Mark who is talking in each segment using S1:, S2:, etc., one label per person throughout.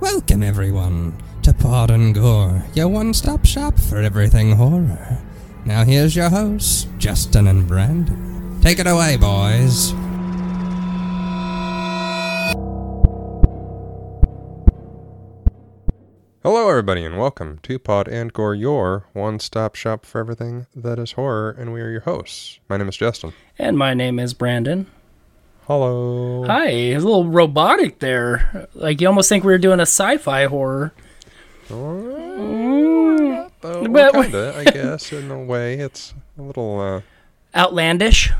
S1: Welcome, everyone, to Pod and Gore, your one stop shop for everything horror. Now, here's your hosts, Justin and Brandon. Take it away, boys.
S2: Hello, everybody, and welcome to Pod and Gore, your one stop shop for everything that is horror, and we are your hosts. My name is Justin.
S3: And my name is Brandon.
S2: Hello.
S3: Hi, it's a little robotic there. Like you almost think we were doing a sci-fi horror.
S2: Uh,
S3: But-
S2: well, kinda, I guess, in a way. It's a little, uh,
S3: Outlandish.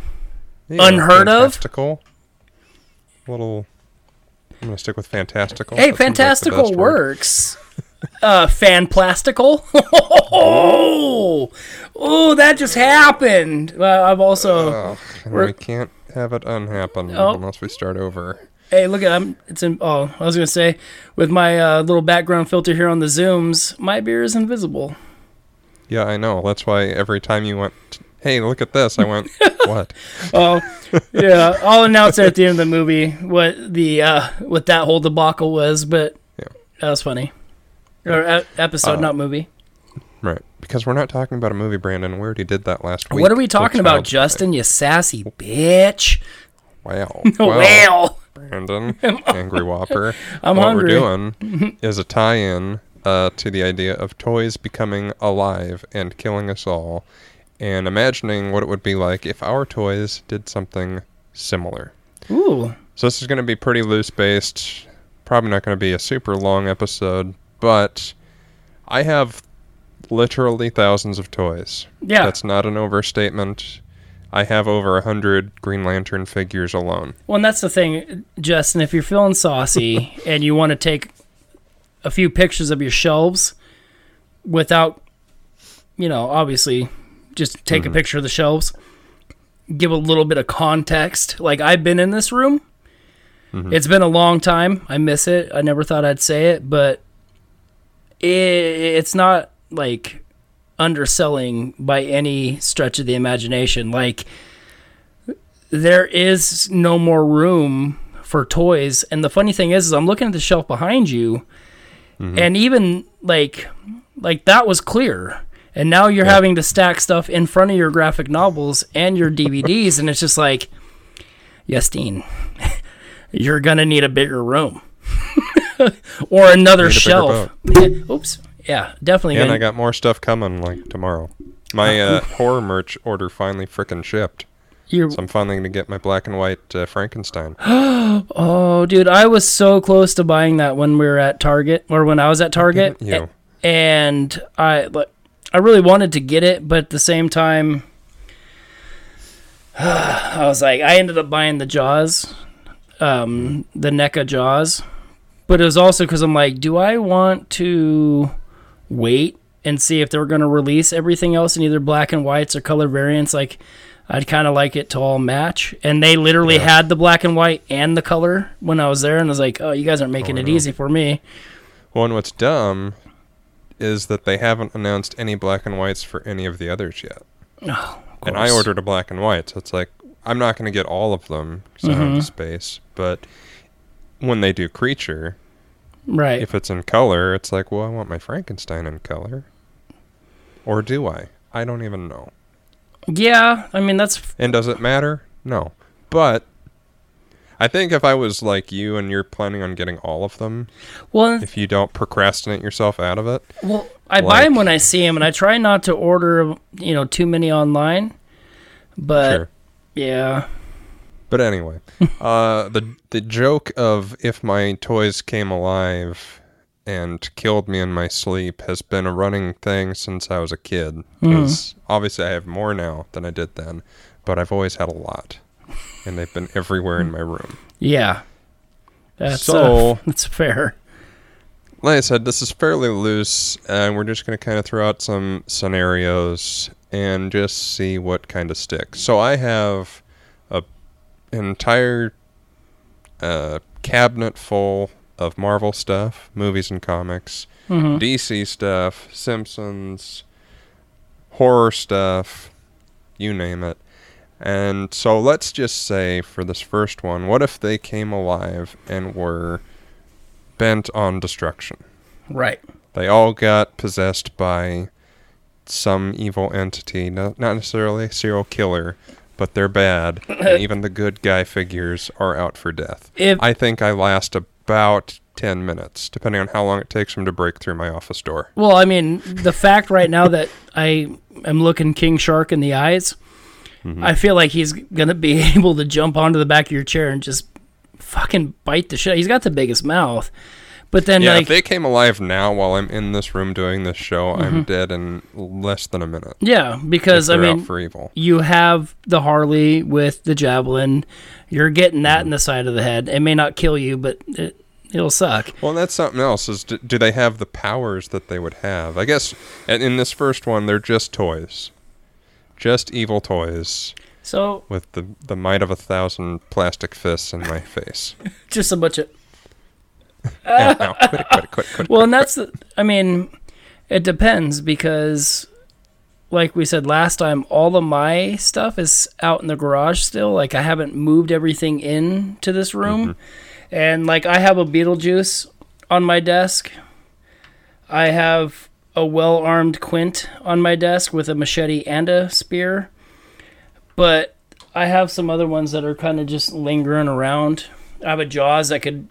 S2: yeah,
S3: Unheard of?
S2: fantastical. A little, I'm going to stick with fantastical.
S3: Hey,
S2: That seems like
S3: fantastical works. uh, fanplastical. oh, oh, that just happened. Well, I've also.
S2: And we can't have it unhappen
S3: Oh.
S2: unless we start over.
S3: Hey, look at I'm. It's in. Oh, I was gonna say, with my uh, little background filter here on the zooms, my beer is invisible.
S2: Yeah, I know. That's why every time you went, hey, look at this, I went, what?
S3: Oh, yeah. I'll announce it at the end of the movie what the uh, what that whole debacle was, but
S2: Yeah.
S3: that was funny. Or e- episode,
S2: Uh,
S3: not movie.
S2: Right. Because we're not talking about a movie, Brandon. We already did that last week.
S3: What are we talking about, Justin? You sassy bitch.
S2: Wow.
S3: Well,
S2: Well, Brandon, Angry Whopper.
S3: I'm
S2: what
S3: hungry.
S2: we're doing is a tie-in uh, to the idea of toys becoming alive and killing us all, and imagining what it would be like if our toys did something similar.
S3: Ooh,
S2: So this is going to be pretty loose based. Probably not going to be a super long episode, but I have literally thousands of toys.
S3: yeah.
S2: That's not an overstatement. I have over a hundred Green Lantern figures alone.
S3: Well, and that's the thing, Justin. If you're feeling saucy and you want to take a few pictures of your shelves without, you know, obviously just take a mm-hmm. picture of the shelves, give a little bit of context. Like, I've been in this room. Mm-hmm. It's been a long time. I miss it. I never thought I'd say it, but it, it's not like underselling by any stretch of the imagination. Like, there is no more room for toys. And the funny thing is, is I'm looking at the shelf behind you, mm-hmm. and even like like that was clear. And now you're having to stack stuff in front of your graphic novels and your DVDs, and it's just like, Justine, you're gonna need a bigger room or another
S2: Need a bigger
S3: shelf. Oops. Yeah, definitely.
S2: And
S3: gonna-
S2: I got more stuff coming like tomorrow. My uh, horror merch order finally frickin' shipped.
S3: you're,
S2: So I'm finally gonna get my black and white uh, Frankenstein.
S3: Oh, dude, I was so close to buying that when we were at Target or when I was at Target.
S2: You.
S3: And I like I really wanted to get it, but at the same time I was like I ended up buying the Jaws um the NECA Jaws. But it was also cuz I'm like, do I want to wait and see if they're going to release everything else in either black and whites or color variants like I'd kind of like it to all match. And they literally
S2: Yeah.
S3: had the black and white and the color when I was there. And I was like, oh, you guys aren't making
S2: Oh,
S3: it
S2: know.
S3: easy for me.
S2: Well, and what's dumb is that they haven't announced any black and whites for any of the others yet.
S3: Oh,
S2: And I ordered a black and white, so it's like I'm not going to get all of them because I don't have the space. But when they do creature,
S3: Right.
S2: if it's in color, it's like, well, I want my Frankenstein in color, or do I? I don't even know.
S3: yeah. I mean, that's.
S2: And does it matter? No. But I think if I was like you and you're planning on getting all of them,
S3: Well,
S2: if you don't procrastinate yourself out of it,
S3: well, I buy them when I see them, and I try not to order, you know, too many online. But
S2: sure.
S3: yeah.
S2: But anyway, uh, the the joke of if my toys came alive and killed me in my sleep has been a running thing since I was a kid. Because obviously I have more now than I did then, but I've always had a lot, and they've been everywhere in my room.
S3: Yeah. That's
S2: So-
S3: uh, that's fair.
S2: Like I said, this is fairly loose, and we're just going to kind of throw out some scenarios and just see what kind of sticks. So I have an entire uh, cabinet full of Marvel stuff, movies and comics,
S3: Mhm.
S2: DC stuff, Simpsons, horror stuff, you name it. And so let's just say for this first one, what if they came alive and were bent on destruction.
S3: Right.
S2: They all got possessed by some evil entity, no, not necessarily a serial killer, but they're bad. and even the good guy figures are out for death.
S3: If
S2: I think I last about 10 minutes, depending on how long it takes them to break through my office door.
S3: well, I mean, the fact right now that I am looking King Shark in the eyes, mm-hmm. I feel like he's gonna be able to jump onto the back of your chair and just fucking bite the shit. He's got the biggest mouth, but then
S2: Yeah,
S3: like
S2: if they came alive now while I'm in this room doing this show, I'm mm-hmm. dead in less than a minute.
S3: yeah, because I mean,
S2: for evil.
S3: you have the Harley with the javelin. You're getting that mm-hmm. in the side of the head. It may not kill you, but it, it'll suck.
S2: Well, that's something else. Is do, do they have the powers that they would have? I guess in this first one, they're just toys, just evil toys
S3: So
S2: with the the might of a thousand plastic fists in my face.
S3: just a bunch of
S2: Yeah, no, quit it, quit it, quit it, quit it.
S3: well, and that's the. I mean, it depends because, like we said last time, all of my stuff is out in the garage still. Like I haven't moved everything in to this room, mm-hmm. and like I have a Beetlejuice on my desk. I have a well-armed Quint on my desk with a machete and a spear, but I have some other ones that are kind of just lingering around. I have a Jaws that could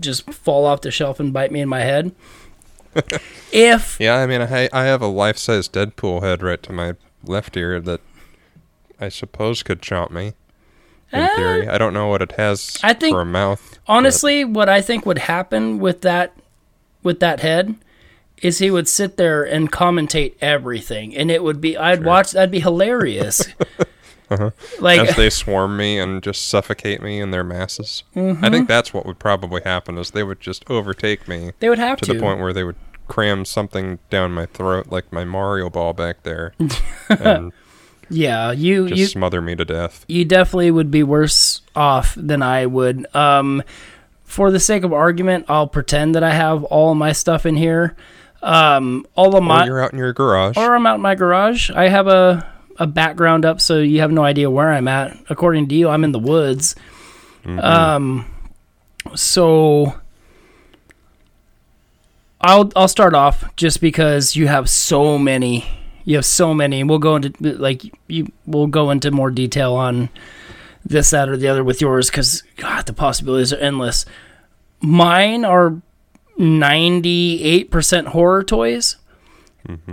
S3: just fall off the shelf and bite me in my head. if
S2: Yeah, I mean, I I have a life size Deadpool head right to my left ear that I suppose could chomp me. In
S3: Uh,
S2: theory, I don't know what it has
S3: I think-
S2: for a mouth.
S3: honestly, what I think would happen with that with that head is he would sit there and commentate everything, and it would be I'd watch that'd be hilarious. Like
S2: as they swarm me and just suffocate me in their masses. I think that's what would probably happen is they would just overtake me
S3: they would have
S2: to
S3: to.
S2: the point where they would cram something down my throat like my Mario ball back there and
S3: yeah, you
S2: just
S3: you
S2: smother me to death.
S3: you definitely would be worse off than I would. Um, for the sake of argument, I'll pretend that I have all my stuff in here. Um, all of
S2: Or
S3: my
S2: you're out in your garage.
S3: or I'm out in my garage. I have a a background up, so you have no idea where I'm at. According to you, I'm in the woods. Um, so I'll I'll start off just because you have so many. You have so many, and we'll go into like you. We'll go into more detail on this, that, or the other with yours because God, the possibilities are endless. Mine are ninety eight percent horror toys.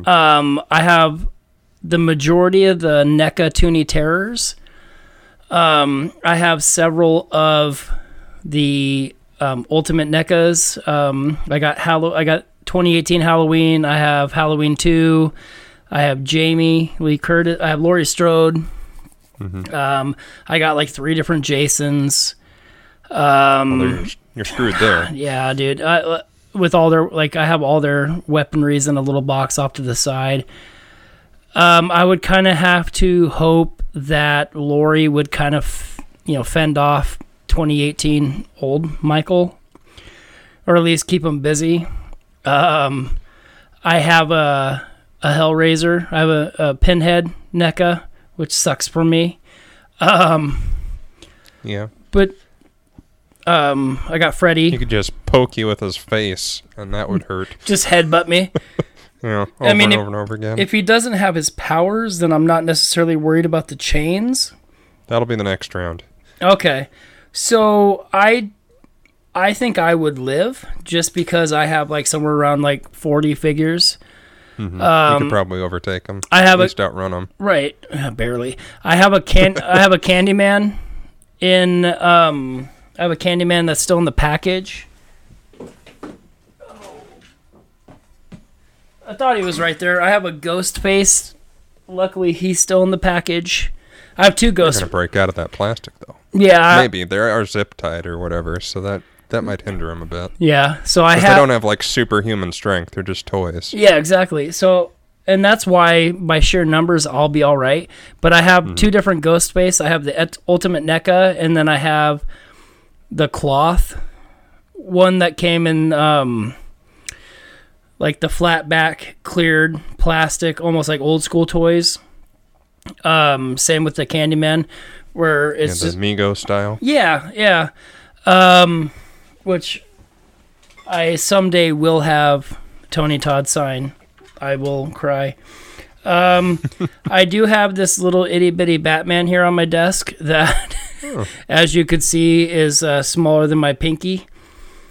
S3: Um, I have the majority of the NECA Toony Terrors. Um, I have several of the um, Ultimate NECAs. Um, I got Hallow- I got 2018 Halloween. I have Halloween 2. I have Jamie Lee Curtis. I have Laurie Strode. Um, I got like three different Jasons. Um,
S2: Well, you're, you're screwed there.
S3: yeah, dude. I, with all their like, I have all their weaponries in a little box off to the side. Um, I would kind of have to hope that Laurie would kind of, you know, fend off 2018 old Michael, or at least keep him busy. Um, I have a a Hellraiser. I have a, a Pinhead NECA, which sucks for me. Um,
S2: Yeah.
S3: but um, I got Freddy.
S2: He could just poke you with his face and that would hurt.
S3: just headbutt me.
S2: Know, over
S3: I mean,
S2: and
S3: if-
S2: over and over again.
S3: If he doesn't have his powers, then I'm not necessarily worried about the chains.
S2: That'll be the next round.
S3: Okay. So I I think I would live just because I have like somewhere around like 40 figures.
S2: you could
S3: Um,
S2: probably overtake him.
S3: I have
S2: At
S3: a
S2: least outrun him.
S3: right, uh, barely. I have a can I have a Candyman in um I have a Candyman that's still in the package. I thought he was right there. I have a ghost face. Luckily, he's still in the package. I have two
S2: They're
S3: ghost.
S2: gonna break out of that plastic though.
S3: Yeah,
S2: Maybe they are zip tied or whatever, so that that might hinder him a bit.
S3: yeah. So I have.
S2: they don't have like superhuman strength; they're just toys.
S3: Yeah, exactly. So, and that's why by sheer numbers, I'll be all right. But I have two different Ghost Space. I have the Et- Ultimate NECA, and then I have the cloth one that came in um, like the flat back cleared plastic, almost like old school toys. Um, same with the Candyman, where
S2: Yeah,
S3: it's
S2: the
S3: just
S2: Mego style.
S3: yeah, yeah. Um, which I someday will have Tony Todd sign. I will cry. Um, I do have this little itty bitty Batman here on my desk that, as you could see, is uh, smaller than my pinky.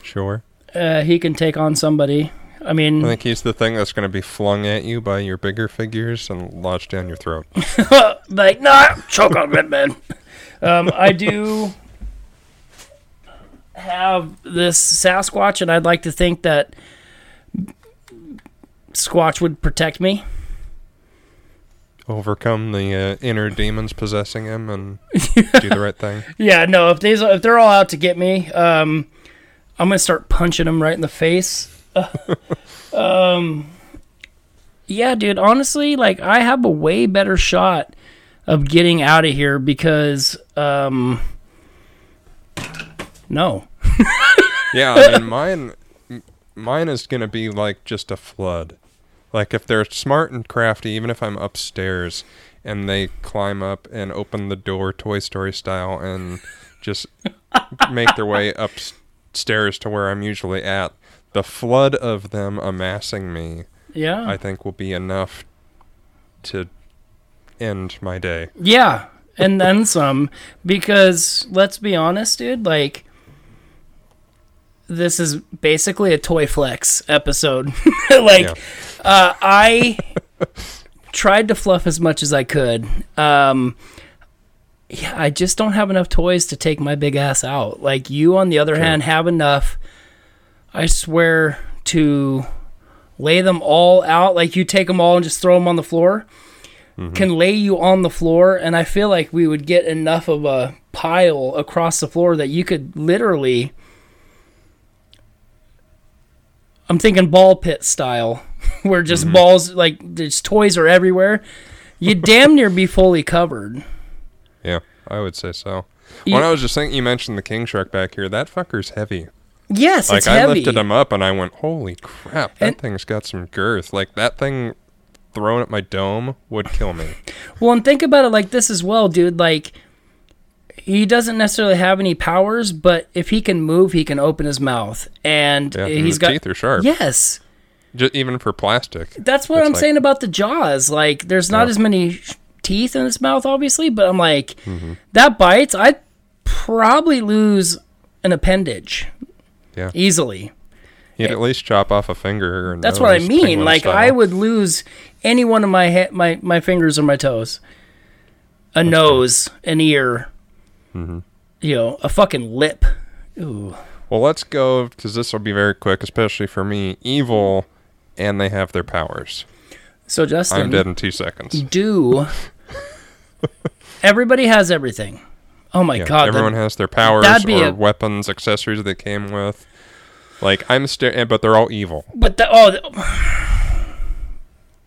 S2: Sure.
S3: Uh, he can take on somebody. I mean,
S2: I think he's the thing that's going to be flung at you by your bigger figures and lodged down your throat.
S3: like, nah, choke on Batman. Um, I do have this Sasquatch, and I'd like to think that Squatch would protect me.
S2: Overcome the uh, inner demons possessing him and do the right thing.
S3: Yeah, no, if these if they're all out to get me, um, I'm gonna start punching them right in the face. um, yeah, dude. Honestly, like I have a way better shot of getting out of here because, um, no.
S2: Yeah, I mean, mine, mine is going to be like just a flood. Like if they're smart and crafty, even if I'm upstairs and they climb up and open the door Toy Story style and just make their way upstairs to where I'm usually at, the flood of them amassing me,
S3: Yeah.
S2: I think, will be enough to end my day.
S3: Yeah, and then some. Because let's be honest, dude, like this is basically a toy flex episode. like
S2: Yeah.
S3: uh, I tried to fluff as much as I could. Um yeah, I just don't have enough toys to take my big ass out. Like you on the other hand have enough I swear to lay them all out like you take them all and just throw them on the floor mm-hmm. can lay you on the floor and i feel like we would get enough of a pile across the floor that you could literally i'm thinking ball pit style where just mm-hmm. balls like there's toys are everywhere you damn near be fully covered
S2: Yeah, I would say so.
S3: You-
S2: when I was just thinking, you mentioned the King Shark back here. That fucker's heavy.
S3: Yes
S2: like
S3: it's
S2: I
S3: heavy
S2: lifted him up and I went, "Holy crap! That
S3: And-
S2: thing's got some girth." Like that thing thrown at my dome would kill me.
S3: Well, and think about it like this as well, dude. Like, he doesn't necessarily have any powers, but if he can move, he can open his mouth, and
S2: Yeah,
S3: he's got
S2: teeth are sharp.
S3: yes.
S2: Ju- even for plastic.
S3: That's what I'm
S2: like-
S3: saying about the jaws. Like, there's not
S2: Yeah.
S3: as many sh- teeth in his mouth, obviously, but I'm like,
S2: Mm-hmm.
S3: that bites. I'd probably lose an appendage.
S2: Yeah.
S3: Easily.
S2: You'd at least chop off a finger. Or
S3: That's what I mean. Like,
S2: style.
S3: I would lose any one of my ha- my my fingers or my toes. A nose, an ear,
S2: Mm-hmm.
S3: you know, a fucking lip. Ooh.
S2: Well, let's go because this will be very quick, especially for me. Evil, and they have their powers.
S3: So Justin,
S2: I'm dead in two seconds.
S3: do everybody has everything? Oh my
S2: Yeah,
S3: god!
S2: everyone
S3: that-
S2: has their powers or
S3: a-
S2: weapons, accessories they came with. Like I'm staring, eh, but they're all evil.
S3: but the, oh, the-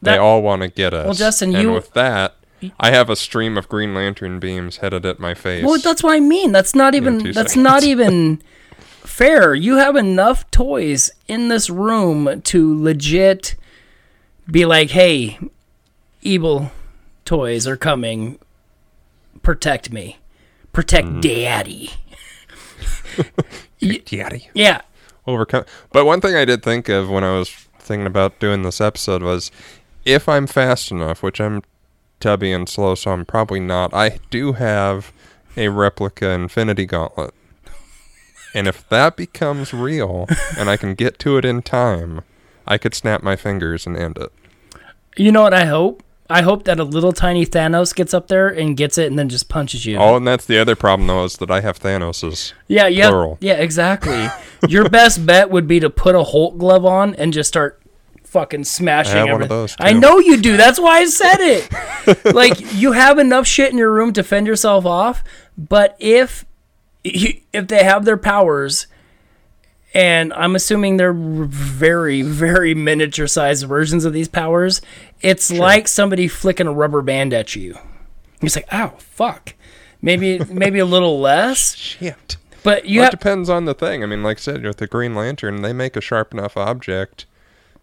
S2: they
S3: That-
S2: all want to get us.
S3: Well, Justin,
S2: and
S3: you-
S2: with that, I have a stream of Green Lantern beams headed at my face.
S3: well, that's what I mean. That's not even. That's
S2: seconds.
S3: not even fair. You have enough toys in this room to legit be like, hey, evil toys are coming. Protect me. Protect
S2: Mm-hmm.
S3: daddy.
S2: Daddy.
S3: Yeah.
S2: overcome. But one thing I did think of when I was thinking about doing this episode was if I'm fast enough, which I'm tubby and slow, so I'm probably not, I do have a replica Infinity Gauntlet. And if that becomes real and I can get to it in time, I could snap my fingers and end it.
S3: You know what I hope? I hope that a little tiny Thanos gets up there and gets it and then just punches you.
S2: Oh, and that's the other problem though is that I have Thanos's.
S3: yeah, yeah.
S2: plural.
S3: Yeah, exactly. Your best bet would be to put a Hulk glove on and just start fucking smashing
S2: I have one of
S3: everything. I know you do. That's why I said it. like you have enough shit in your room to fend yourself off, but if if they have their powers and I'm assuming they're very, very miniature sized versions of these powers. It's like somebody flicking a rubber band at you. It's like, oh fuck. Maybe, maybe a little less,
S2: Shit.
S3: but you
S2: Well,
S3: have
S2: it depends on the thing. I mean, like I said, with the Green Lantern, they make a sharp enough object.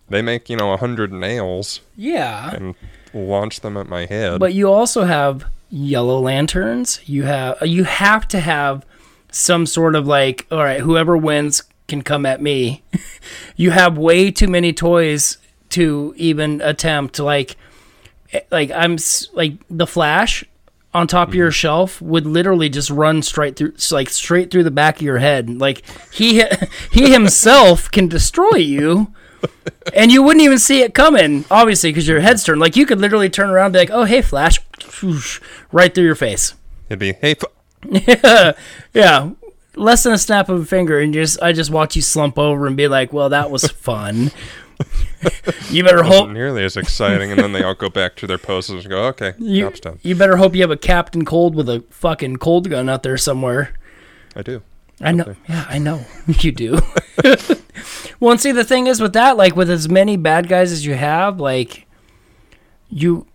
S2: They make, you know, a hundred nails
S3: yeah.
S2: and launch them at my head.
S3: But you also have yellow lanterns. You have uh, you have to have some sort of like, all right, whoever wins can come at me. you have way too many toys to even attempt like eh, like I'm like the Flash on top of your shelf would literally just run straight through like straight through the back of your head. Like he he himself can destroy you. And you wouldn't even see it coming, obviously, because your head's turned. Like you could literally turn around and be like, "Oh, hey, Flash!" Right through your face.
S2: It'd be, hey, f-
S3: Yeah, less than a snap of a finger, and just I just watch you slump over and be like, "Well, that was fun." You better hope
S2: nearly as exciting. And then they all go back to their poses and go, okay,
S3: you,
S2: job's done.
S3: you better hope you have a Captain Cold with a fucking cold gun out there somewhere.
S2: I do.
S3: I know. Yeah, I know. You do. well, and see, the thing is with that, like with as many bad guys as you have, like you,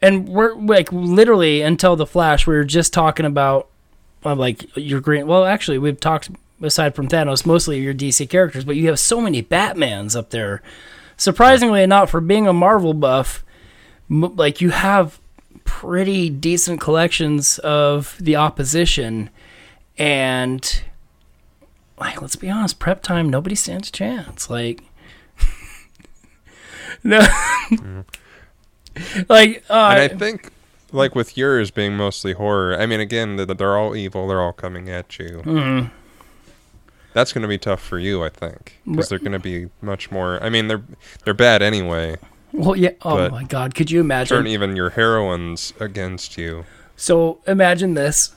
S3: and we're like literally until the Flash, we were just talking about uh, like your green. Well, actually, we've talked aside from Thanos, mostly your DC characters, but you have so many Batmans up there. Surprisingly enough, for being a Marvel buff, m- like you have pretty decent collections of the opposition and like let's be honest prep time nobody stands a chance like no like uh,
S2: And I think, like with yours being mostly horror, I mean, again, th- they're all evil. They're all coming at you.
S3: Mm-hmm.
S2: That's going to be tough for you, I think, because they're going to be much more. I mean, they're they're bad anyway.
S3: well yeah oh my god could you imagine
S2: Turn even your heroines against you.
S3: So imagine this.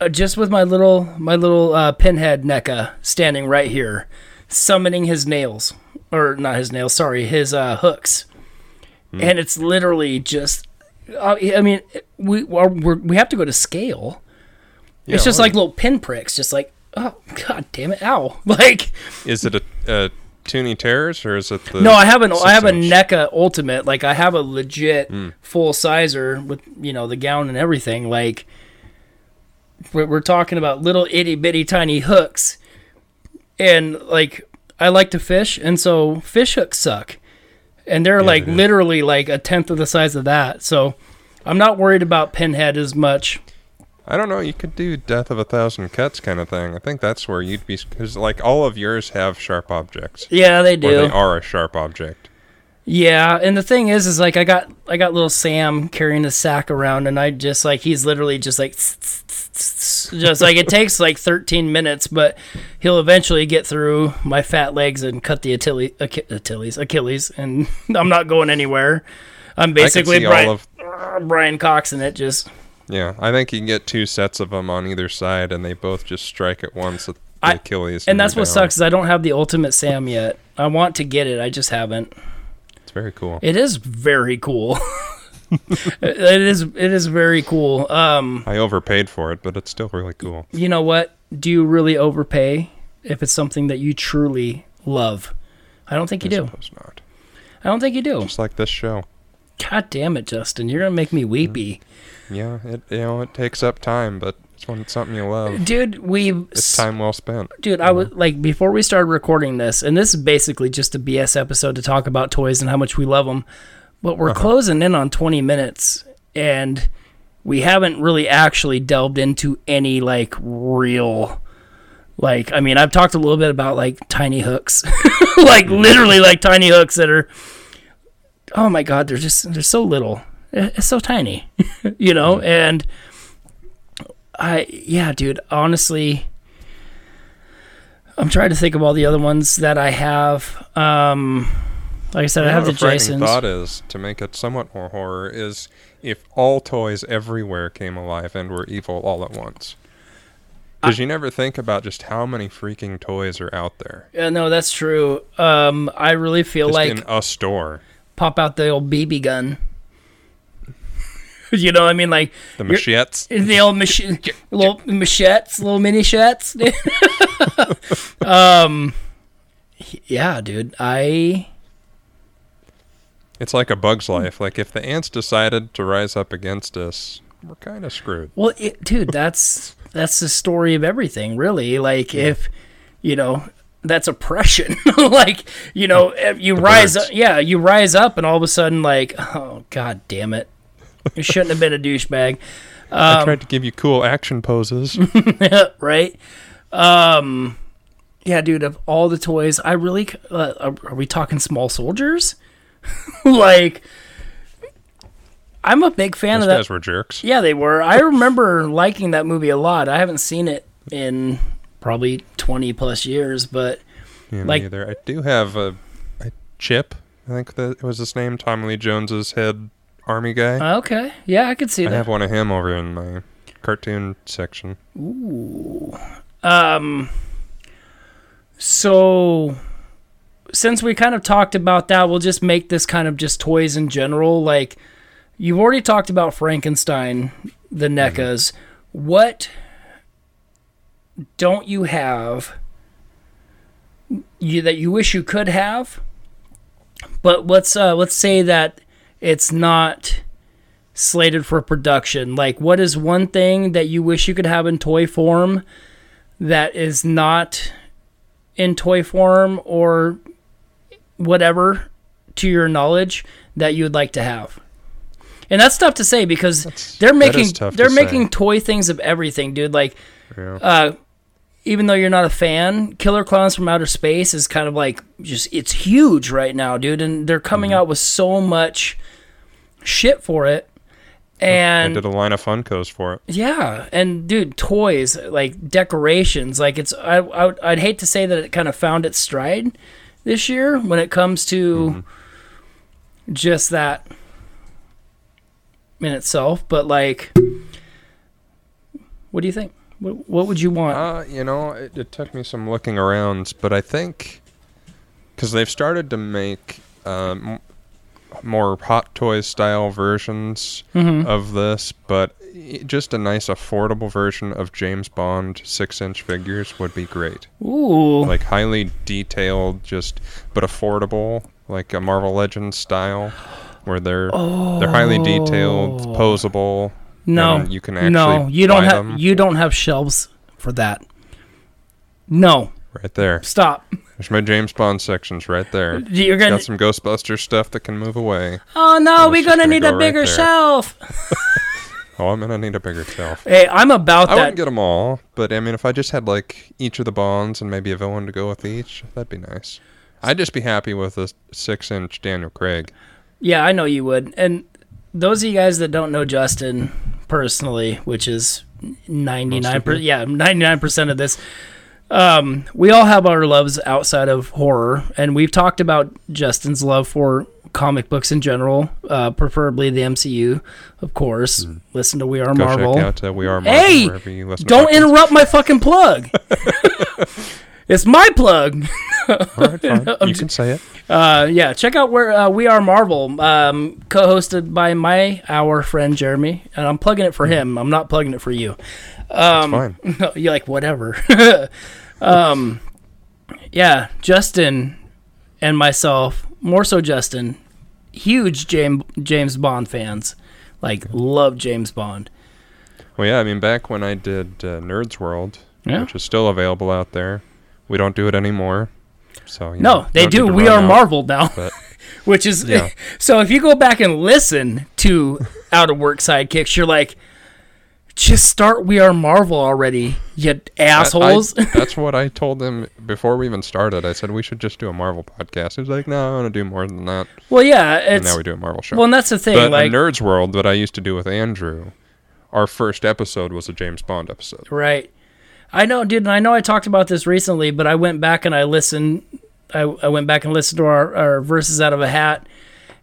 S3: Uh, just with my little my little uh, pinhead NECA standing right here, summoning his nails, or not his nails, sorry, his uh, hooks, and it's literally just. Uh, I mean, we we're, we have to go to scale.
S2: Yeah,
S3: it's just like little pinpricks, just like oh god damn it, ow! Like
S2: Is it a, a Toony Terrors or is it the?
S3: no, I have an I have a? NECA Ultimate. Like I have a legit hmm. full sizer with you know the gown and everything. Like we're, we're talking about little itty bitty tiny hooks, and like I like to fish, and so fish hooks suck, and they're like
S2: they do.
S3: literally like a tenth of the size of that. So I'm not worried about pinhead as much.
S2: I don't know. You could do Death of a Thousand Cuts kind of thing. I think that's where you'd be because like all of yours have sharp objects,
S3: Yeah, they
S2: or
S3: do.
S2: they are a sharp object.
S3: Yeah, and the thing is, is like I got I got little Sam carrying a sack around, and I just like he's literally just like just like it takes like 13 minutes, but he'll eventually get through my fat legs and cut the Achilles, Achilles, Achilles, and I'm not going anywhere. I'm basically Brian,
S2: of.
S3: Brian Cox in it. Just
S2: Yeah, I think you can get two sets of them on either side, and they both just strike at once at the
S3: I-
S2: Achilles.
S3: and that's what
S2: down.
S3: sucks is I don't have the Ultimate Sam yet. I want to get it, I just haven't.
S2: It's very cool.
S3: It is very cool. it is it is very cool. Um.
S2: I overpaid for it, but it's still really cool.
S3: you know what? Do you really overpay if it's something that you truly love? I don't think you
S2: I
S3: do.
S2: suppose not.
S3: I don't think you do.
S2: Just like this show.
S3: God damn it, Justin. You're going to make me weepy.
S2: Yeah, it you know it takes up time, but it's when it's something you love.
S3: Dude, we
S2: It's time well spent.
S3: Dude, I was like before we started recording this, and this is basically just a BS episode to talk about toys and how much we love them. But we're uh-huh. closing in on 20 minutes, and we haven't really actually delved into any like real, like I mean, I've talked a little bit about like tiny hooks, like mm-hmm. literally like tiny hooks that are. Oh my god, they're just they're so little. It's so tiny, you know, and I yeah, dude, honestly. I'm trying to think of all the other ones that I have. Um, like I said, I
S2: You know
S3: have the
S2: what a frightening
S3: Jasons.
S2: thought is to make it somewhat more horror is if all toys everywhere came alive and were evil all at once. Because you never think about just how many freaking toys are out there.
S3: Yeah, no, that's true. Um, I really feel
S2: Just
S3: like
S2: in a store.
S3: Pop out the old BB gun. you know, what I mean, like
S2: The machetes.
S3: the old mach- little machettes, little mini shets. um, yeah, dude, I
S2: It's like a bug's life. Like if the ants decided to rise up against us, we're kind of screwed.
S3: Well, it, dude, that's that's the story of everything, really. Like if you know that's oppression. like you know you rise
S2: birds.
S3: up, yeah, you rise up, and all of a sudden, like, oh god damn it, you shouldn't have been a douchebag,
S2: I tried to give you cool action poses.
S3: right? Um, Yeah, dude. Of all the toys, I really uh, are are we talking small soldiers? like, I'm a big fan
S2: Those
S3: of that.
S2: guys were jerks.
S3: Yeah, they were. I remember liking that movie a lot. I haven't seen it in probably 20 plus years, but
S2: Yeah,
S3: Like-
S2: either. I do have a, a chip. I think that was his name. Tommy Lee Jones's head army guy.
S3: okay. Yeah, I could see
S2: I
S3: that.
S2: I have one of him over in my cartoon section. Ooh.
S3: Um, so since we kind of talked about that, we'll just make this kind of just toys in general. Like you've already talked about Frankenstein, the NECAs. What don't you have you that you wish you could have? But let's uh, let's say that it's not slated for production. Like, what is one thing that you wish you could have in toy form that is not in toy form or whatever to your knowledge that you would like to have? And that's tough to say because
S2: That's-
S3: they're making
S2: is tough to
S3: they're
S2: say.
S3: making toy things of everything, dude. Like,
S2: Yeah.
S3: uh, even though you're not a fan, Killer Clowns from Outer Space is kind of like just it's huge right now, dude, and they're coming
S2: Mm-hmm.
S3: out with so much shit for it.
S2: I
S3: And
S2: did a line of Funkos for it.
S3: yeah, and dude, toys like decorations, like it's I, I would- I'd hate to say that it kind of found its stride this year when it comes to just that in itself, but like, what do you think? What, what would you want?
S2: Uh, you know, it, it took me some looking around, but I think because they've started to make um, more Hot Toys style versions
S3: Mhm.
S2: of this, but just a nice affordable version of James Bond six inch figures would be great.
S3: Ooh,
S2: Like highly detailed, just but affordable, like a Marvel Legends style, where they're they're highly detailed, posable.
S3: No,
S2: you can actually
S3: no, you don't have
S2: them.
S3: you don't have shelves for that. No,
S2: right there.
S3: stop.
S2: There's my James Bond sections right there.
S3: You're gonna.
S2: Got some Ghostbuster stuff that can move away.
S3: Oh no, we're gonna
S2: gonna
S3: need
S2: go
S3: a bigger
S2: there.
S3: shelf.
S2: Oh, I'm gonna need a bigger shelf.
S3: Hey, I'm about
S2: I
S3: that.
S2: wouldn't get them all, but I mean, if I just had like each of the bonds and maybe a villain to go with each, that'd be nice. I'd just be happy with a six-inch Daniel Craig.
S3: Yeah, I know you would. And those of you guys that don't know Justin personally, which is 99
S2: Most of you.
S3: yeah, 99% of this um, we all have our loves outside of horror, and we've talked about Justin's love for comic books in general, uh, preferably the MCU, of course. Listen to We Are
S2: Mm. Go
S3: Marvel.
S2: check out uh, We Are Marvel
S3: Hey, Don't interrupt my fucking plug. it's my plug.
S2: All right, fine. you can say it.
S3: Uh, yeah, check out where uh, we are Marvel, um, co-hosted by my our friend Jeremy, and I'm plugging it for him. I'm not plugging it for you. Um,
S2: fine.
S3: You're like whatever. um, yeah, Justin and myself, more so Justin, huge James James Bond fans. Like love James Bond.
S2: Well, yeah, I mean, back when I did uh, Nerds World,
S3: Yeah.
S2: which is still available out there, we don't do it anymore. So you
S3: No,
S2: know,
S3: they do. We are
S2: out,
S3: Marvel now,
S2: But
S3: which is
S2: Yeah.
S3: so. If you go back and listen to Out of Work Sidekicks, you're like, just start We Are Marvel already, you
S2: I-
S3: assholes.
S2: I- that's what I told them before we even started. I said we should just do a Marvel podcast. He was like, "No, I want to do more than that."
S3: well, yeah,
S2: And now we do a Marvel show.
S3: well, and that's the thing.
S2: but
S3: like,
S2: Nerds World that I used to do with Andrew, our first episode was a James Bond episode.
S3: Right. I know, dude, and I know I talked about this recently, but I went back and I listened. I, I went back and listened to our, our verses out of a hat,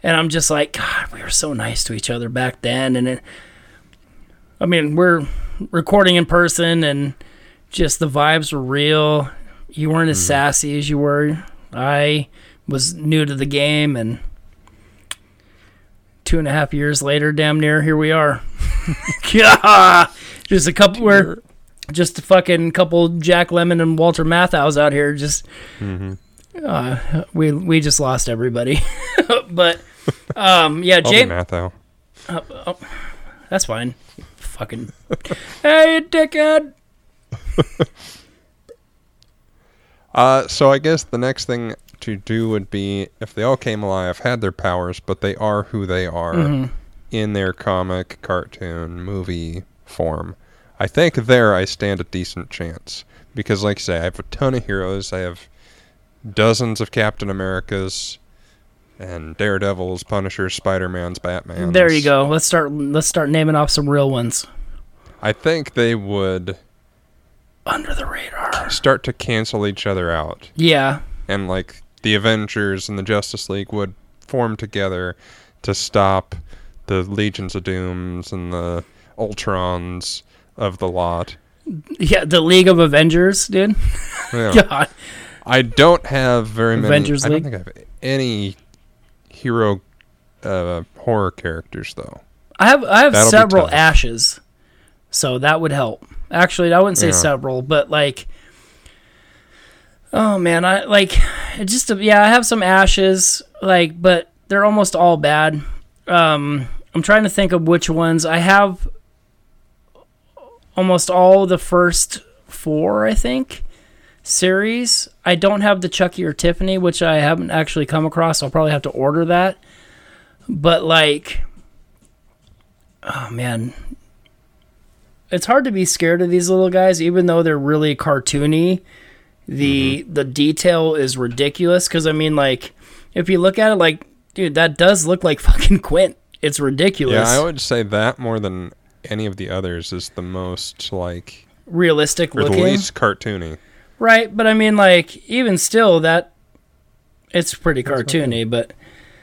S3: and I'm just like, God, we were so nice to each other back then. And it, I mean, we're recording in person, and just the vibes were real. You weren't as mm-hmm. sassy as you were. I was new to the game, and two and a half years later, damn near, here we are. yeah, just a couple. We're just a fucking couple Jack Lemmon and Walter Matthau's out here. Just uh, we we just lost everybody. but um, yeah,
S2: I'll be
S3: James,
S2: Matthau.
S3: that's fine. Fucking hey, dickhead.
S2: Uh, so I guess the next thing to do would be if they all came alive, had their powers, but they are who they are
S3: Mm-hmm.
S2: in their comic, cartoon, movie form. I think there I stand a decent chance because, like I say, I have a ton of heroes. I have dozens of Captain Americas and Daredevils, Punishers, Spider Mans, Batman.
S3: There you go. Let's start. Let's start naming off some real ones.
S2: I think they would
S3: Under the radar.
S2: start to cancel each other out,
S3: Yeah.
S2: and like the Avengers and the Justice League would form together to stop the Legions of Dooms and the Ultrons of the lot.
S3: Yeah. The League of Avengers, dude.
S2: Yeah.
S3: God.
S2: I don't have very many.
S3: Avengers
S2: I don't
S3: League?
S2: think I have any hero uh, horror characters though.
S3: I have I have
S2: That'll
S3: several ashes, so that would help. Actually, I wouldn't say
S2: Yeah.
S3: several, but like, oh man, I like it just yeah. I have some ashes, like, but they're almost all bad. Um, I'm trying to think of which ones I have. Almost all the first four, I think, series. I don't have the Chucky or Tiffany, which I haven't actually come across. I'll probably have to order that. But like, oh man it's hard to be scared of these little guys even though they're really cartoony the mm-hmm. the detail is ridiculous because i mean like if you look at it like dude that does look like fucking quint it's ridiculous
S2: Yeah, I would say that more than any of the others is the most like
S3: realistic
S2: or the
S3: looking
S2: least cartoony.
S3: right but i mean like even still that it's pretty cartoony but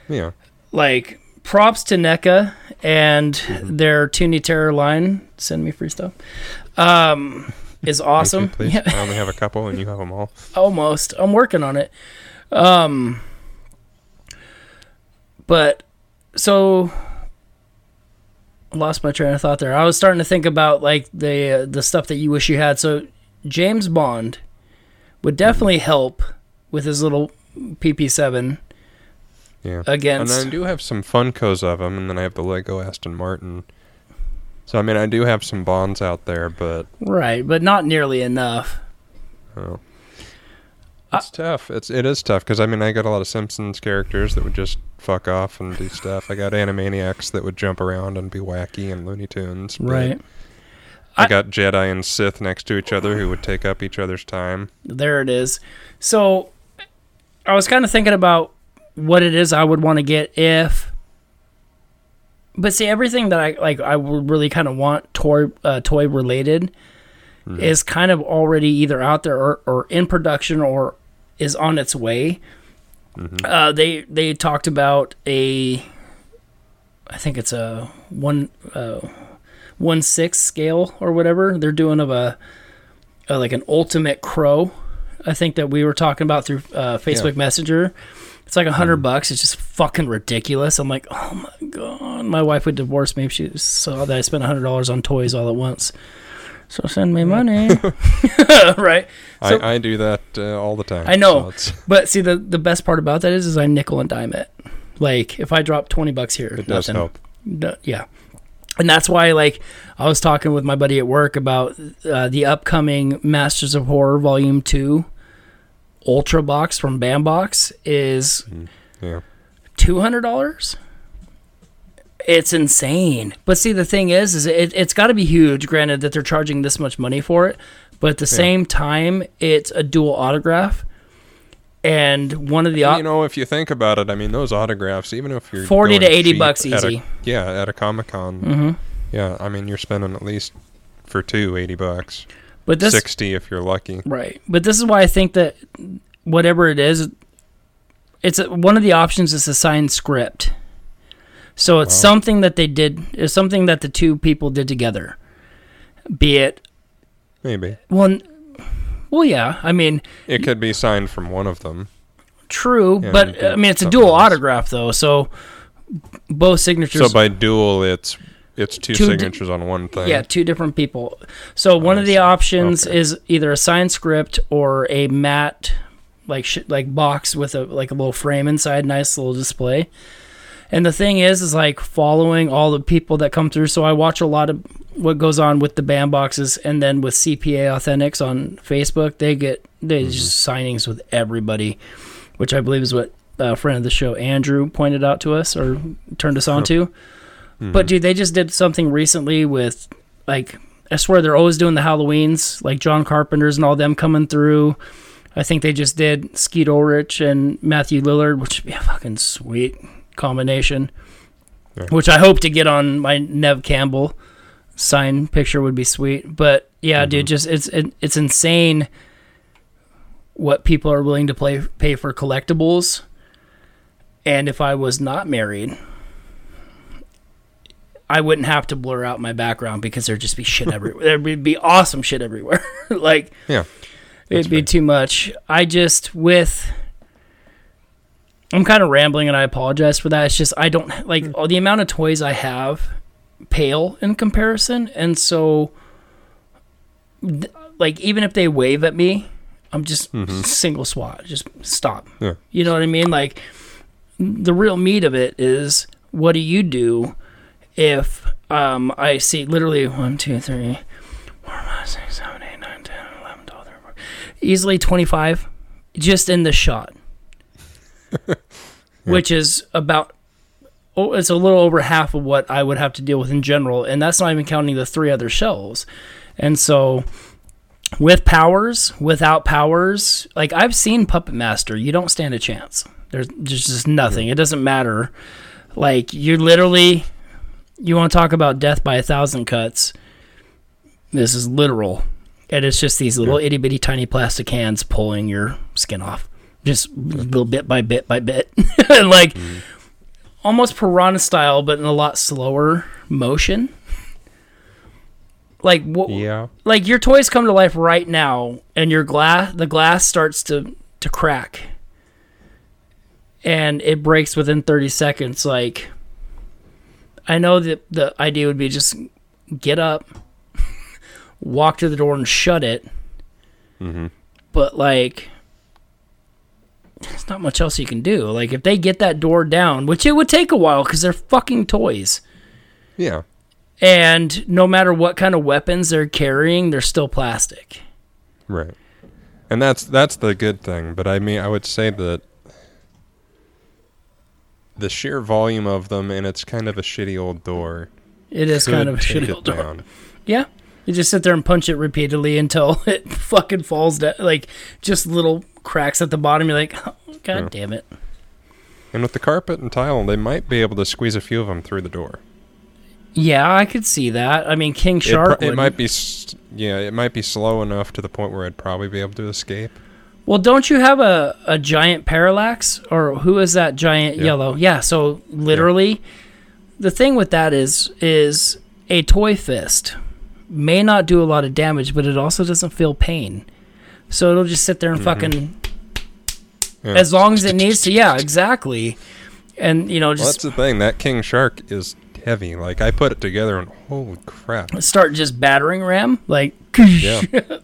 S2: Yeah.
S3: like props to NECA and
S2: Mm-hmm.
S3: their Toony Terror line. Send me free stuff. Um, is awesome.
S2: Me too, please.
S3: Yeah,
S2: I only have a couple, and you have them all.
S3: almost. I'm working on it. Um, but so I lost my train of thought there. I was starting to think about like the uh, the stuff that you wish you had. So James Bond would definitely help with his little PP7
S2: Yeah.
S3: against.
S2: And I do have some Funkos of them, and then I have the Lego Aston Martin. So I mean, I do have some Bonds out there, but
S3: Right, but not nearly enough.
S2: oh, it's tough. It's it is tough because I mean, I got a lot of Simpsons characters that would just fuck off and do stuff. I got Animaniacs that would jump around and be wacky, and Looney Tunes.
S3: Right.
S2: I,
S3: I-
S2: got Jedi and Sith next to each other who would take up each other's time.
S3: There it is. So I was kind of thinking about what it is I would want to get if but see everything that I like I would really kind of want toy uh, toy related is kind of already either out there or, or in production or is on its way. Uh, they they talked about a I think it's a one uh, one six scale or whatever they're doing of a, a like an ultimate crow. I think that we were talking about through uh, Facebook Messenger. It's like a hundred bucks. It's just fucking ridiculous. I'm like, oh my god, my wife would divorce me if she saw that I spent a hundred dollars on toys all at once. So send me money, right? So-
S2: I, I do that uh, all the time.
S3: I know.
S2: so
S3: But see, the the best part about that is, is I nickel and dime it. Like if I drop twenty bucks here,
S2: it does
S3: nothing.
S2: help.
S3: No- yeah. And that's why, like, I was talking with my buddy at work about uh, the upcoming Masters of Horror Volume Two Ultra Box from Bambox is
S2: Yeah.
S3: two hundred dollars. It's insane. But see, the thing is, is it, it's got to be huge. Granted that they're charging this much money for it, but at the same time, it's a dual autograph, and one of the au-
S2: you know, if you think about it, I mean, those autographs, even if you're
S3: 40 to 80
S2: cheap
S3: bucks
S2: at a-
S3: easy.
S2: yeah, at a Comic Con.
S3: Mhm.
S2: Yeah, I mean, you're spending at least for two eighty bucks,
S3: but this
S2: sixty if you're lucky.
S3: Right. But this is why I think that whatever it is, it's a, one of the options is a signed script. So it's
S2: Wow.
S3: something that they did, it's something that the two people did together. Be it,
S2: Maybe
S3: well, n- well, yeah. I mean,
S2: it could be signed from one of them.
S3: true, but I mean, it's a dual
S2: else.
S3: autograph though, so both signatures.
S2: So by dual, it's it's two,
S3: Two di-
S2: signatures on one thing.
S3: Yeah, two different people. So one
S2: I
S3: of the
S2: see.
S3: options
S2: Okay.
S3: is either a signed script or a matte, like sh- like box with a like a little frame inside, nice little display. And the thing is, is like following all the people that come through. So I watch a lot of what goes on with the band boxes, and then with CPA Authentics on Facebook, they get they
S2: Mm-hmm.
S3: just signings with everybody, which I believe is what a friend of the show Andrew pointed out to us or turned us on to.
S2: Mm-hmm.
S3: But dude, they just did something recently with like I swear they're always doing the Halloweens, like John Carpenter's and all them coming through. I think they just did Skeet Ulrich and Matthew Lillard, which would be fucking sweet combination.
S2: Yeah.
S3: Which I hope to get on my Neve Campbell sign picture would be sweet. But yeah, dude, mm-hmm. just it's it, it's insane what people are willing to play pay for collectibles. And if I was not married, I wouldn't have to blur out my background because there'd just be shit everywhere. there would be awesome shit everywhere. like
S2: Yeah.
S3: it'd be too much. I just with I'm kind of rambling and I apologize for that. It's just I don't like all the amount of toys I have pale in comparison and so th- like even if they wave at me, I'm just single swat. Just stop.
S2: Yeah.
S3: You know what I mean? Like the real meat of it is what do you do if um, I see literally one, two, three, four, five, six, seven, eight, nine, 10, 11, 12, 13, 14, easily 25 just in the shot, which is about, oh, it's a little over half of what I would have to deal with in general. And that's not even counting the three other shelves. And so with powers, without powers, like I've seen Puppet Master, you don't stand a chance. There's, there's just nothing. It doesn't matter. Like you literally, you want to talk about death by a thousand cuts. This is literal, and it's just these little itty bitty tiny plastic hands pulling your skin off, just little bit by bit by bit, and like almost piranha style, but in a lot slower motion. Like what?
S2: Yeah.
S3: like your toys come to life right now and your glass the glass starts to to crack and it breaks within 30 seconds like i know that the idea would be just get up walk to the door and shut it mm-hmm. but like there's not much else you can do like if they get that door down which it would take a while because they're fucking toys
S2: Yeah.
S3: and no matter what kind of weapons they're carrying they're still plastic
S2: Right. And that's that's the good thing, but I mean I would say that the sheer volume of them and it's kind of a shitty old door.
S3: It is kind of a shitty old door.
S2: down.
S3: Yeah. You just sit there and punch it repeatedly until it fucking falls down. Like, just little cracks at the bottom. You're like, oh, God
S2: Yeah.
S3: damn it.
S2: And with the carpet and tile, they might be able to squeeze a few of them through the door.
S3: Yeah, I could see that. I mean, King
S2: It, pro-
S3: Shark.
S2: it might be, yeah, it might be slow enough to the point where I'd probably be able to escape.
S3: Well, don't you have a, a giant parallax? Or who is that giant yellow? Yeah, so literally, the thing with that is, is a toy fist may not do a lot of damage, but it also doesn't feel pain. So it'll just sit there and fucking
S2: Mm-hmm. Yeah.
S3: as long as it needs to. Yeah, exactly. And you know,
S2: Well,
S3: just
S2: that's the thing. That king shark is heavy. Like I put it together, and holy crap!
S3: start just battering ram like
S2: Yeah.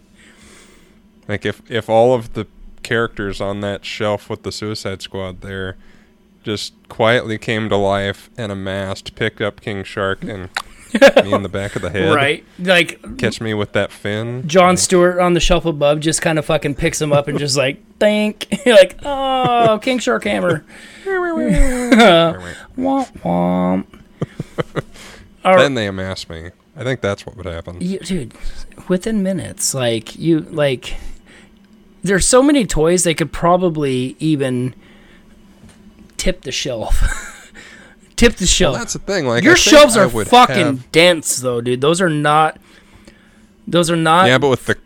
S2: like if if all of the characters on that shelf with the Suicide Squad there just quietly came to life and amassed, picked up King Shark and me in the back of the head,
S3: right like
S2: Catch me with that fin.
S3: John Stewart on the shelf above just kind of fucking picks him up and just like think like oh King Shark Hammer womp womp. All
S2: Then they amass me. I think that's what would happen.
S3: you, dude within minutes like you like there's so many toys they could probably even tip the shelf tip the
S2: Well,
S3: shelf
S2: that's the thing. Like
S3: your
S2: I
S3: shelves are fucking
S2: have-
S3: dense though dude those are not those are not
S2: yeah, but with the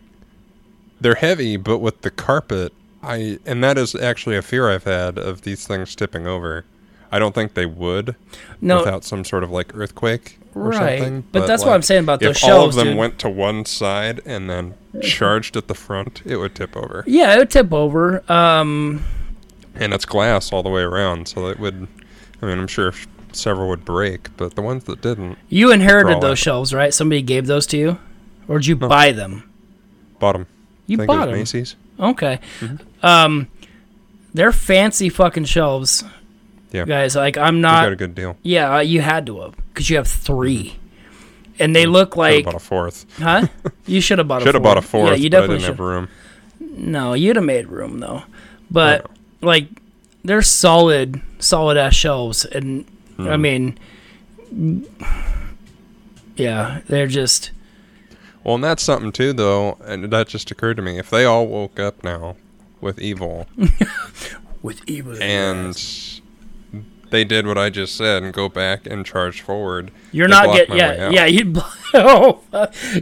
S2: they're heavy, but with the carpet, I and that is actually a fear I've had of these things tipping over. I don't think they would
S3: no
S2: without some sort of like earthquake or
S3: Right,
S2: something.
S3: but that's what I'm saying about those
S2: if all
S3: shelves,
S2: of them
S3: dude.
S2: went to one side and then charged at the front, it would tip over.
S3: yeah it would tip over um
S2: And it's glass all the way around, so it would. I mean, I'm sure several would break, but the ones that didn't,
S3: You inherited those
S2: out.
S3: shelves, right? Somebody gave those to you, or did you buy them?
S2: bought them.
S3: You
S2: I think
S3: bought them.
S2: Macy's.
S3: Okay. Um, they're fancy fucking shelves,
S2: Yeah,
S3: guys. Like I'm not.
S2: got a good deal.
S3: yeah, uh, you had to have because you have three, and they look like.
S2: bought a fourth.
S3: huh? You should have bought.
S2: Should have bought a
S3: fourth. Yeah, you definitely
S2: didn't
S3: should.
S2: have room.
S3: No, you'd have made room though. But like, they're solid, solid ass shelves, and I
S2: Hmm.
S3: mean, yeah, they're just.
S2: Well, and that's something too, though, and that just occurred to me. If they all woke up now with evil
S3: With evil.
S2: and they did what I just said and go back and charge forward,
S3: You're not getting yeah yeah you'd oh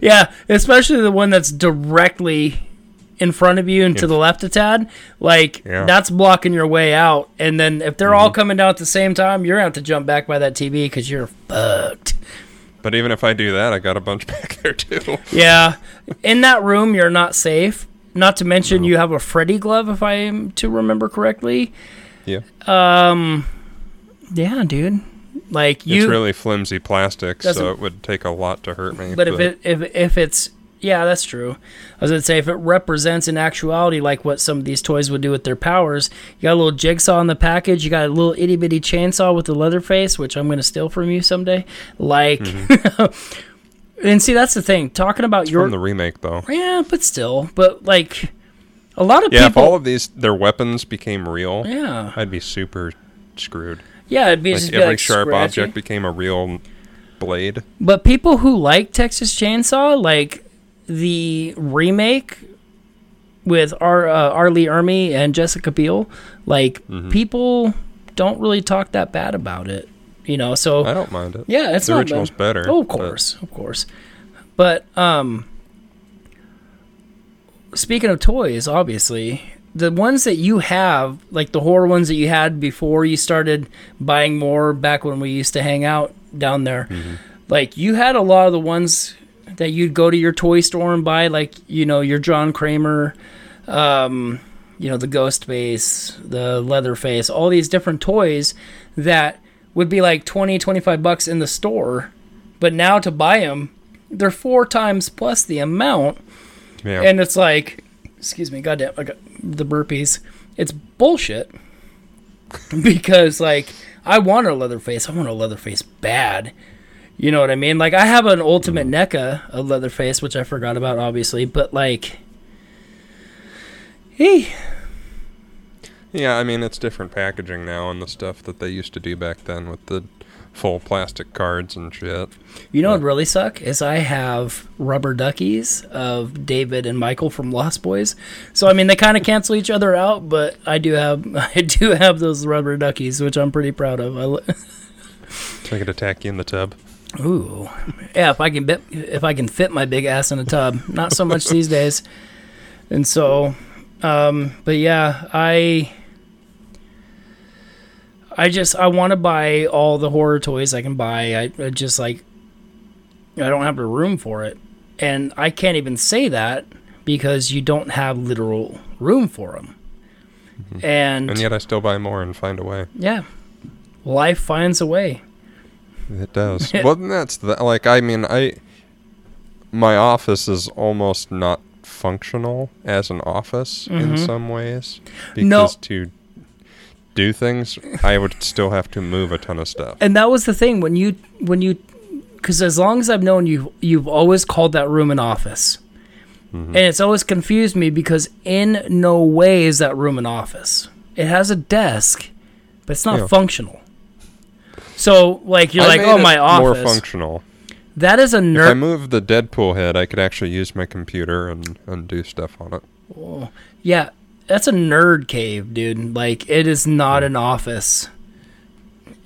S3: yeah especially the one that's directly in front of you and to the left a tad like
S2: Yeah. Mm-hmm.
S3: that's blocking your way out and then if they're all coming down at the same time you're gonna have to jump back by that TV because you're fucked
S2: But even if I do that, I got a bunch back there too.
S3: yeah in that room you're not safe not to mention you have a Freddy glove if I am to remember correctly
S2: Yeah, Um.
S3: yeah dude like you
S2: it's really flimsy plastic, so it would take a lot to hurt me.
S3: But if it if if it's yeah, that's true. I was gonna say if it represents in actuality like what some of these toys would do with their powers, you got a little jigsaw in the package, you got a little itty bitty chainsaw with the Leatherface, which I'm gonna steal from you someday. Like, mm-hmm. and see that's the thing. Talking about your
S2: from the remake, though.
S3: yeah, but still, but like a lot of
S2: Yeah, if all of these their weapons became real,
S3: yeah,
S2: I'd be super screwed.
S3: yeah, it'd be
S2: Like
S3: just be
S2: every
S3: like
S2: sharp
S3: scratchy.
S2: object became a real blade.
S3: But people who like Texas Chainsaw, like the remake with Ar, uh, R. Lee Ermey and Jessica Biel, like
S2: Mm-hmm.
S3: people don't really talk that bad about it, you know. So
S2: I don't mind it.
S3: yeah, it's
S2: the
S3: not
S2: original's
S3: bad.
S2: better.
S3: Oh, of
S2: but-
S3: course, of course. But um, speaking of toys, obviously the ones that you have, like the horror ones that you had before you started buying more, back when we used to hang out down there,
S2: Mm-hmm.
S3: like you had a lot of the ones that you'd go to your toy store and buy, like you know your John Kramer. Um, you know the ghost face the Leatherface all these different toys that would be like 20 25 bucks in the store but now to buy them they're four times plus the amount
S2: Yeah.
S3: and it's like excuse me goddamn i got the burpees it's bullshit because like i want a Leatherface i want a Leatherface bad you know what i mean like i have an ultimate mm-hmm. NECA a Leatherface, which i forgot about obviously but like hey
S2: yeah, I mean it's different packaging now and the stuff that they used to do back then with the full plastic cards and shit.
S3: You know what really suck is I have rubber duckies of David and Michael from Lost Boys. So I mean they kind of cancel each other out, but I do have I do have those rubber duckies, which I'm pretty proud of. I,
S2: I could attack you in the tub.
S3: Ooh, yeah. If I can bit, if I can fit my big ass in a tub, not so much these days. And so, um, but yeah, I. I just I want to buy all the horror toys I can buy. I, I just like I don't have the room for it. And I can't even say that because you don't have literal room for them. And,
S2: And yet I still buy more and find a way.
S3: yeah, life finds a way.
S2: It does. well, that's the, like I mean I my office is almost not functional as an office in some ways because
S3: Mm-hmm. No.
S2: to do things I would still have to move a ton of stuff.
S3: And that was the thing when you when you because as long as I've known you, you've always called that room an office.
S2: Mm-hmm.
S3: And it's always confused me because in no way is that room an office. It has a desk, but it's not
S2: Yeah.
S3: functional. So like you're
S2: I
S3: like, oh my
S2: more functional.
S3: that is a nerd.
S2: If I move the Deadpool head, I could actually use my computer and, and do stuff on it.
S3: Oh, Yeah, that's a nerd cave, dude. Like it is not an office.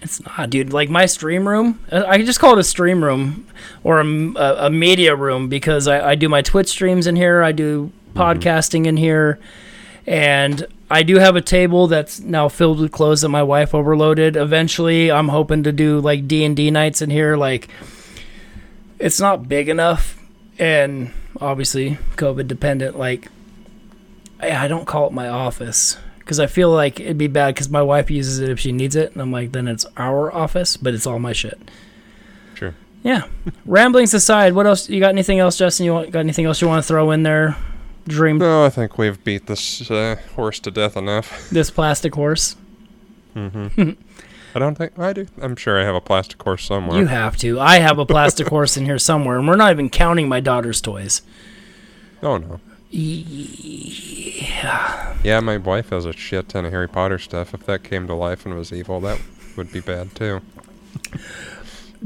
S3: It's not, dude. Like my stream room, I I just call it a stream room or a, a media room because I, I do my Twitch streams in here. I do mm-hmm. podcasting in here, and I do have a table that's now filled with clothes that my wife overloaded. Eventually, I'm hoping to do like D and D nights in here. Like, it's not big enough, and obviously COVID dependent. Like, I I don't call it my office because I feel like it'd be bad because my wife uses it if she needs it, and I'm like, then it's our office, but it's all my shit.
S2: Sure.
S3: Yeah. Ramblings aside, what else? You got anything else, Justin? You want, got anything else you want to throw in there? Dream
S2: No, I think we've beat this uh, horse to death enough.
S3: this plastic horse. Mm-hmm.
S2: I don't think I do. I'm sure I have a plastic horse somewhere.
S3: You have to. I have a plastic horse in here somewhere, and we're not even counting my daughter's toys.
S2: oh no. Yeah. Yeah, my wife has a shit ton of Harry Potter stuff. If that came to life and was evil, that would be bad too.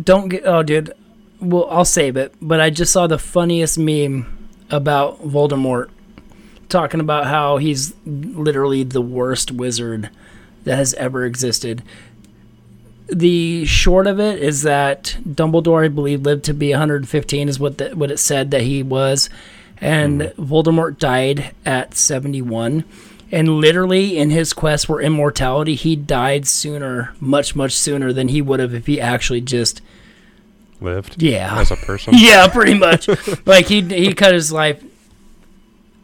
S3: Don't get. Oh, dude. well, I'll save it. But I just saw the funniest meme about Voldemort talking about how he's literally the worst wizard that has ever existed. The short of it is that Dumbledore, I believe, lived to be 115, is what the, what it said that he was, and hmm. Voldemort died at 71. And literally, in his quest for immortality, he died sooner, much much sooner than he would have if he actually just
S2: Lived
S3: yeah
S2: as a person.
S3: yeah, pretty much. like he he cut his life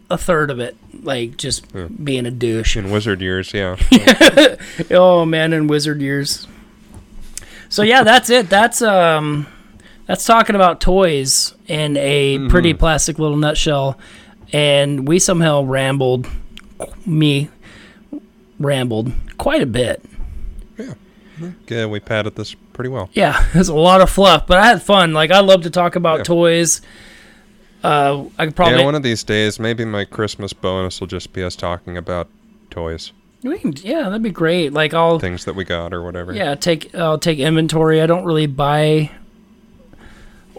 S3: a third of it, like just
S2: Yeah.
S3: being a douche.
S2: In wizard years, yeah.
S3: Oh man, in wizard years. So yeah, that's it. That's um, that's talking about toys in a pretty plastic little nutshell, and we somehow rambled, me rambled quite a bit.
S2: Yeah, we padded this pretty well.
S3: Yeah, it was a lot of fluff, but I had fun. Like I love to talk about
S2: Yeah.
S3: toys. Uh, I could probably
S2: yeah, one of these days, maybe my Christmas bonus will just be us talking about toys,
S3: we can, yeah, that'd be great. Like I'll
S2: things that we got or whatever.
S3: Yeah, take I'll take inventory. I don't really buy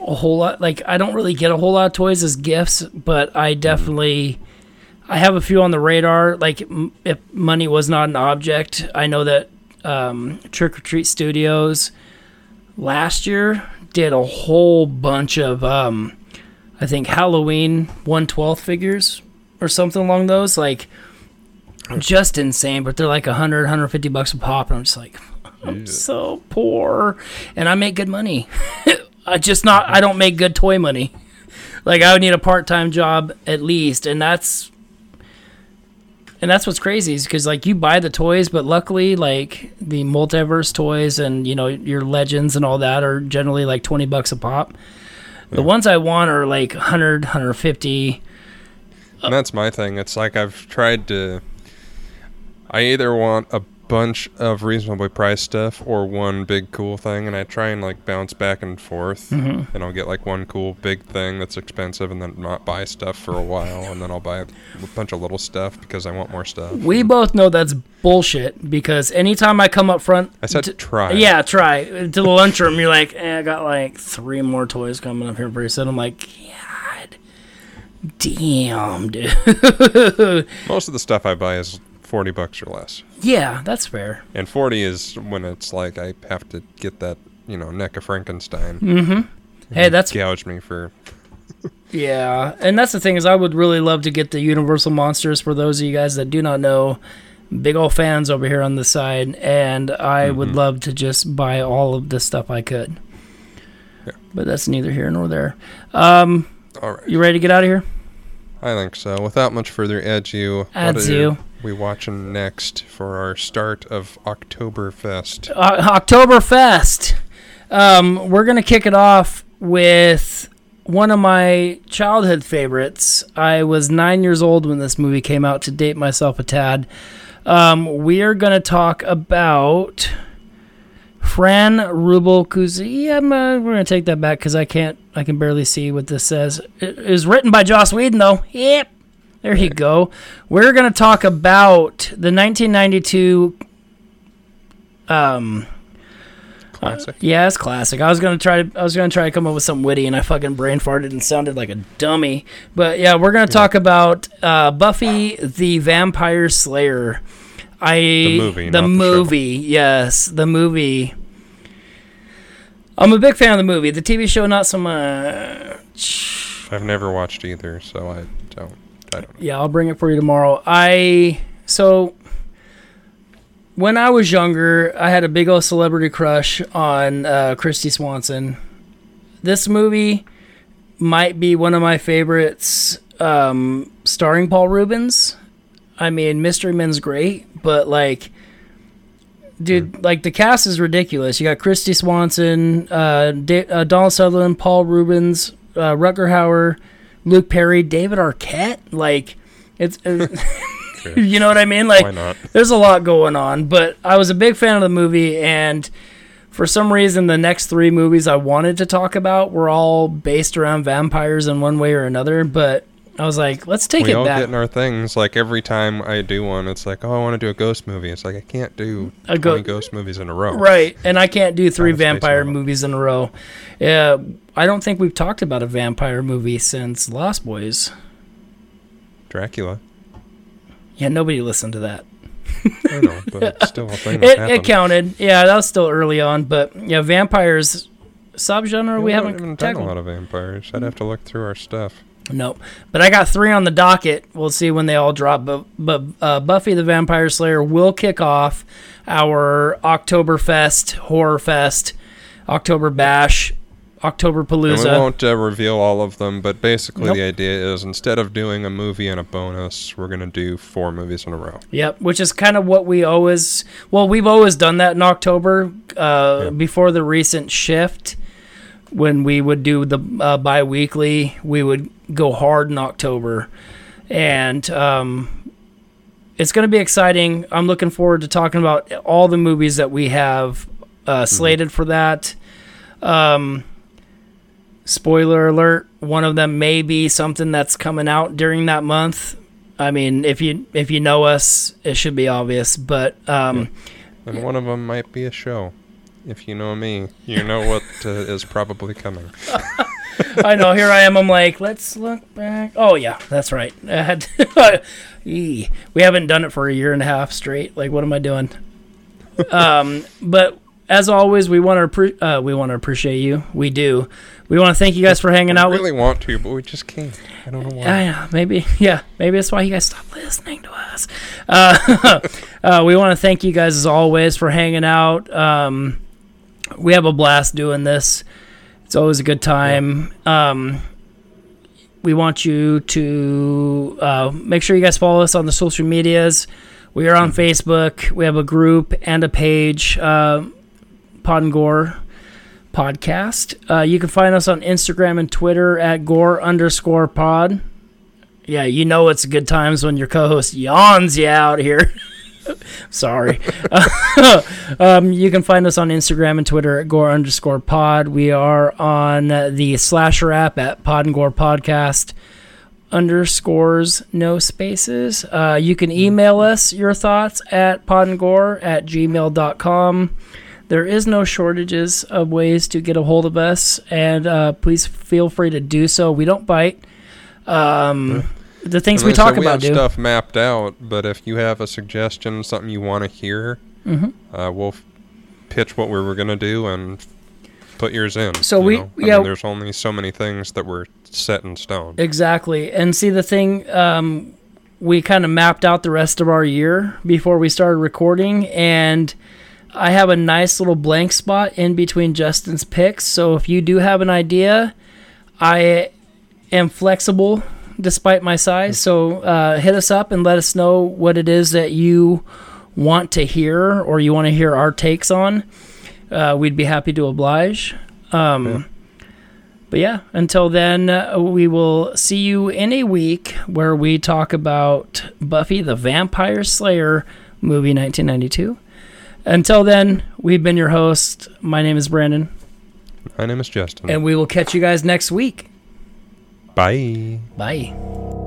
S3: a whole lot. Like I don't really get a whole lot of toys as gifts, but I definitely I have a few on the radar. Like m- if money was not an object, I know that um, Trick or Treat Studios last year did a whole bunch of um, I think Halloween one twelfth figures or something along those. Like just insane, but they're like 100, 150 bucks a pop, and I'm just like, I'm so poor, and I make good money. I just not, I don't make good toy money. Like I would need a part time job at least, and that's, and that's what's crazy is because like you buy the toys, but luckily like the multiverse toys and you know your legends and all that are generally like 20 bucks a pop. The ones I want are like 100, 150.
S2: And that's my thing. It's like I've tried to. I either want a bunch of reasonably priced stuff or one big cool thing, and I try and like bounce back and forth.
S3: Mm-hmm.
S2: And I'll get like one cool big thing that's expensive, and then not buy stuff for a while, and then I'll buy a bunch of little stuff because I want more stuff.
S3: We both know that's bullshit because anytime I come up front,
S2: I said
S3: to-
S2: try.
S3: yeah, try to the lunchroom. You're like, eh, I got like three more toys coming up here pretty soon. I'm like, God, damn, dude.
S2: Most of the stuff I buy is forty bucks or less,
S3: yeah, that's fair.
S2: and forty is when it's like I have to get that you know NECA Frankenstein.
S3: Mm-hmm. Hey, that's
S2: gouge me for
S3: yeah, and that's the thing is, I would really love to get the Universal monsters for those of you guys that do not know. Big old fans over here on the side, and I would love to just buy all of the stuff I could.
S2: Yeah.
S3: But that's neither here nor there. Um,
S2: all right.
S3: you ready to get out of here?
S2: I think so. Without much further ado, what are we watching next for our start of Oktoberfest?
S3: uh, Oktoberfest. Um, we're gonna kick it off with one of my childhood favorites. I was nine years old when this movie came out. To date myself a tad, um, we are gonna talk about Fran Rubel Kuzui. I'm, uh, we're gonna take that back because I can't. I can barely see what this says. It is written by Joss Whedon, though. Yep. There you go. We're gonna talk about the 1992 um
S2: Classic.
S3: yeah, it's classic. I was gonna try to I was gonna try to come up with something witty and I fucking brain farted and sounded like a dummy. But yeah, we're gonna talk about uh, Buffy the Vampire Slayer. I
S2: The movie,
S3: the
S2: not the
S3: movie, yes, the movie. I'm a big fan of the movie. The TV show, not so much.
S2: I've never watched either, so I don't. I don't.
S3: Yeah, I'll bring it for you tomorrow. I so when I was younger, I had a big old celebrity crush on uh, Kristy Swanson. This movie might be one of my favorites, um, starring Paul Reubens. I mean, Mystery Men's great, but like, dude, like the cast is ridiculous. You got Kristy Swanson, uh, da- uh, Donald Sutherland, Paul Reubens, uh, Rutger Hauer, Luke Perry, David Arquette. Like, it's.
S2: Sure.
S3: you know what I mean? Like, there's a lot going on, but I was a big fan of the movie, and for some reason, the next three movies I wanted to talk about were all based around vampires in one way or another. But I was like, let's take
S2: we
S3: it
S2: all
S3: back.
S2: get in our things. Like every time I do one, it's like, oh, I want to do a ghost movie. It's like I can't do
S3: A go-
S2: 20 ghost movies in a row.
S3: Right, and I can't do three
S2: Trying to space
S3: vampire movies in a row. Yeah, I don't think we've talked about a vampire movie since Lost Boys.
S2: Dracula.
S3: Yeah, nobody listened to that.
S2: I know, but it's still a thing
S3: It, it counted. Yeah, that was still early on, but yeah, vampires subgenre we
S2: we
S3: haven't
S2: even done a lot of vampires. I'd hmm. have to look through our stuff.
S3: Nope. But I got three on the docket. We'll see when they all drop. But, but uh, Buffy the Vampire Slayer will kick off our Oktoberfest, Horror Fest, October Bash, October
S2: And we won't uh, reveal all of them, but basically
S3: Nope.
S2: the idea is instead of doing a movie and a bonus, we're going to do four movies in a row.
S3: Yep, which is kind of what we always. Well, we've always done that in October. Uh,
S2: Yeah.
S3: Before the recent shift, when we would do the uh, bi-weekly, we would go hard in October, and um, it's going to be exciting. I'm looking forward to talking about all the movies that we have uh, slated for that. Um, spoiler alert: one of them may be something that's coming out during that month. I mean, if you if you know us, it should be obvious. But um,
S2: And one of them might be a show. If you know me, you know what uh, is probably coming.
S3: I know. Here I am. I'm like, let's look back. Oh yeah, that's right. I had Eee. we haven't done it for a year and a half straight. Like, what am I doing? um, but as always, we want to appre- uh, we want to appreciate you. We do. We want to thank you guys for hanging out. We
S2: really want to, but we just can't. I don't know why.
S3: I know. Maybe, yeah. Maybe that's why you guys stop listening to us. Uh, uh, we want to thank you guys as always for hanging out. Um, we have a blast doing this. It's always a good time. Um, we want you to uh, make sure you guys follow us on the social medias. We are on Facebook. We have a group and a page, uh, Pod and Gore Podcast. Uh, you can find us on Instagram and Twitter at Gore underscore Pod. Yeah, you know it's good times when your co-host yawns you out here. Sorry. um, you can find us on Instagram and Twitter at Gore underscore Pod. We are on the Slasher app at Pod and Gore Podcast underscores no spaces. Uh, you can email us your thoughts at podandgore at gmail.com. There is no shortages of ways to get a hold of us, and uh, please feel free to do so. We don't bite. Um, the things we
S2: like I said,
S3: talk
S2: we
S3: about
S2: have
S3: do.
S2: stuff mapped out, but if you have a suggestion, something you want to hear,
S3: Mm-hmm.
S2: uh, we'll f- pitch what we were going to do and put yours in.
S3: So we-
S2: know? I
S3: yeah.
S2: mean, there's only so many things that were set in stone.
S3: Exactly. And see, the thing, um, we kind of mapped out the rest of our year before we started recording, and I have a nice little blank spot in between Justin's picks. So if you do have an idea, I am flexible despite my size. So uh, hit us up and let us know what it is that you want to hear or you want to hear our takes on. Uh, we'd be happy to oblige. Um, But yeah, until then, uh, we will see you in a week where we talk about Buffy the Vampire Slayer movie 1992. Until then, we've been your host. My name is Brandon,
S2: My name is Justin.
S3: and we will catch you guys next week.
S2: Bye.
S3: Bye.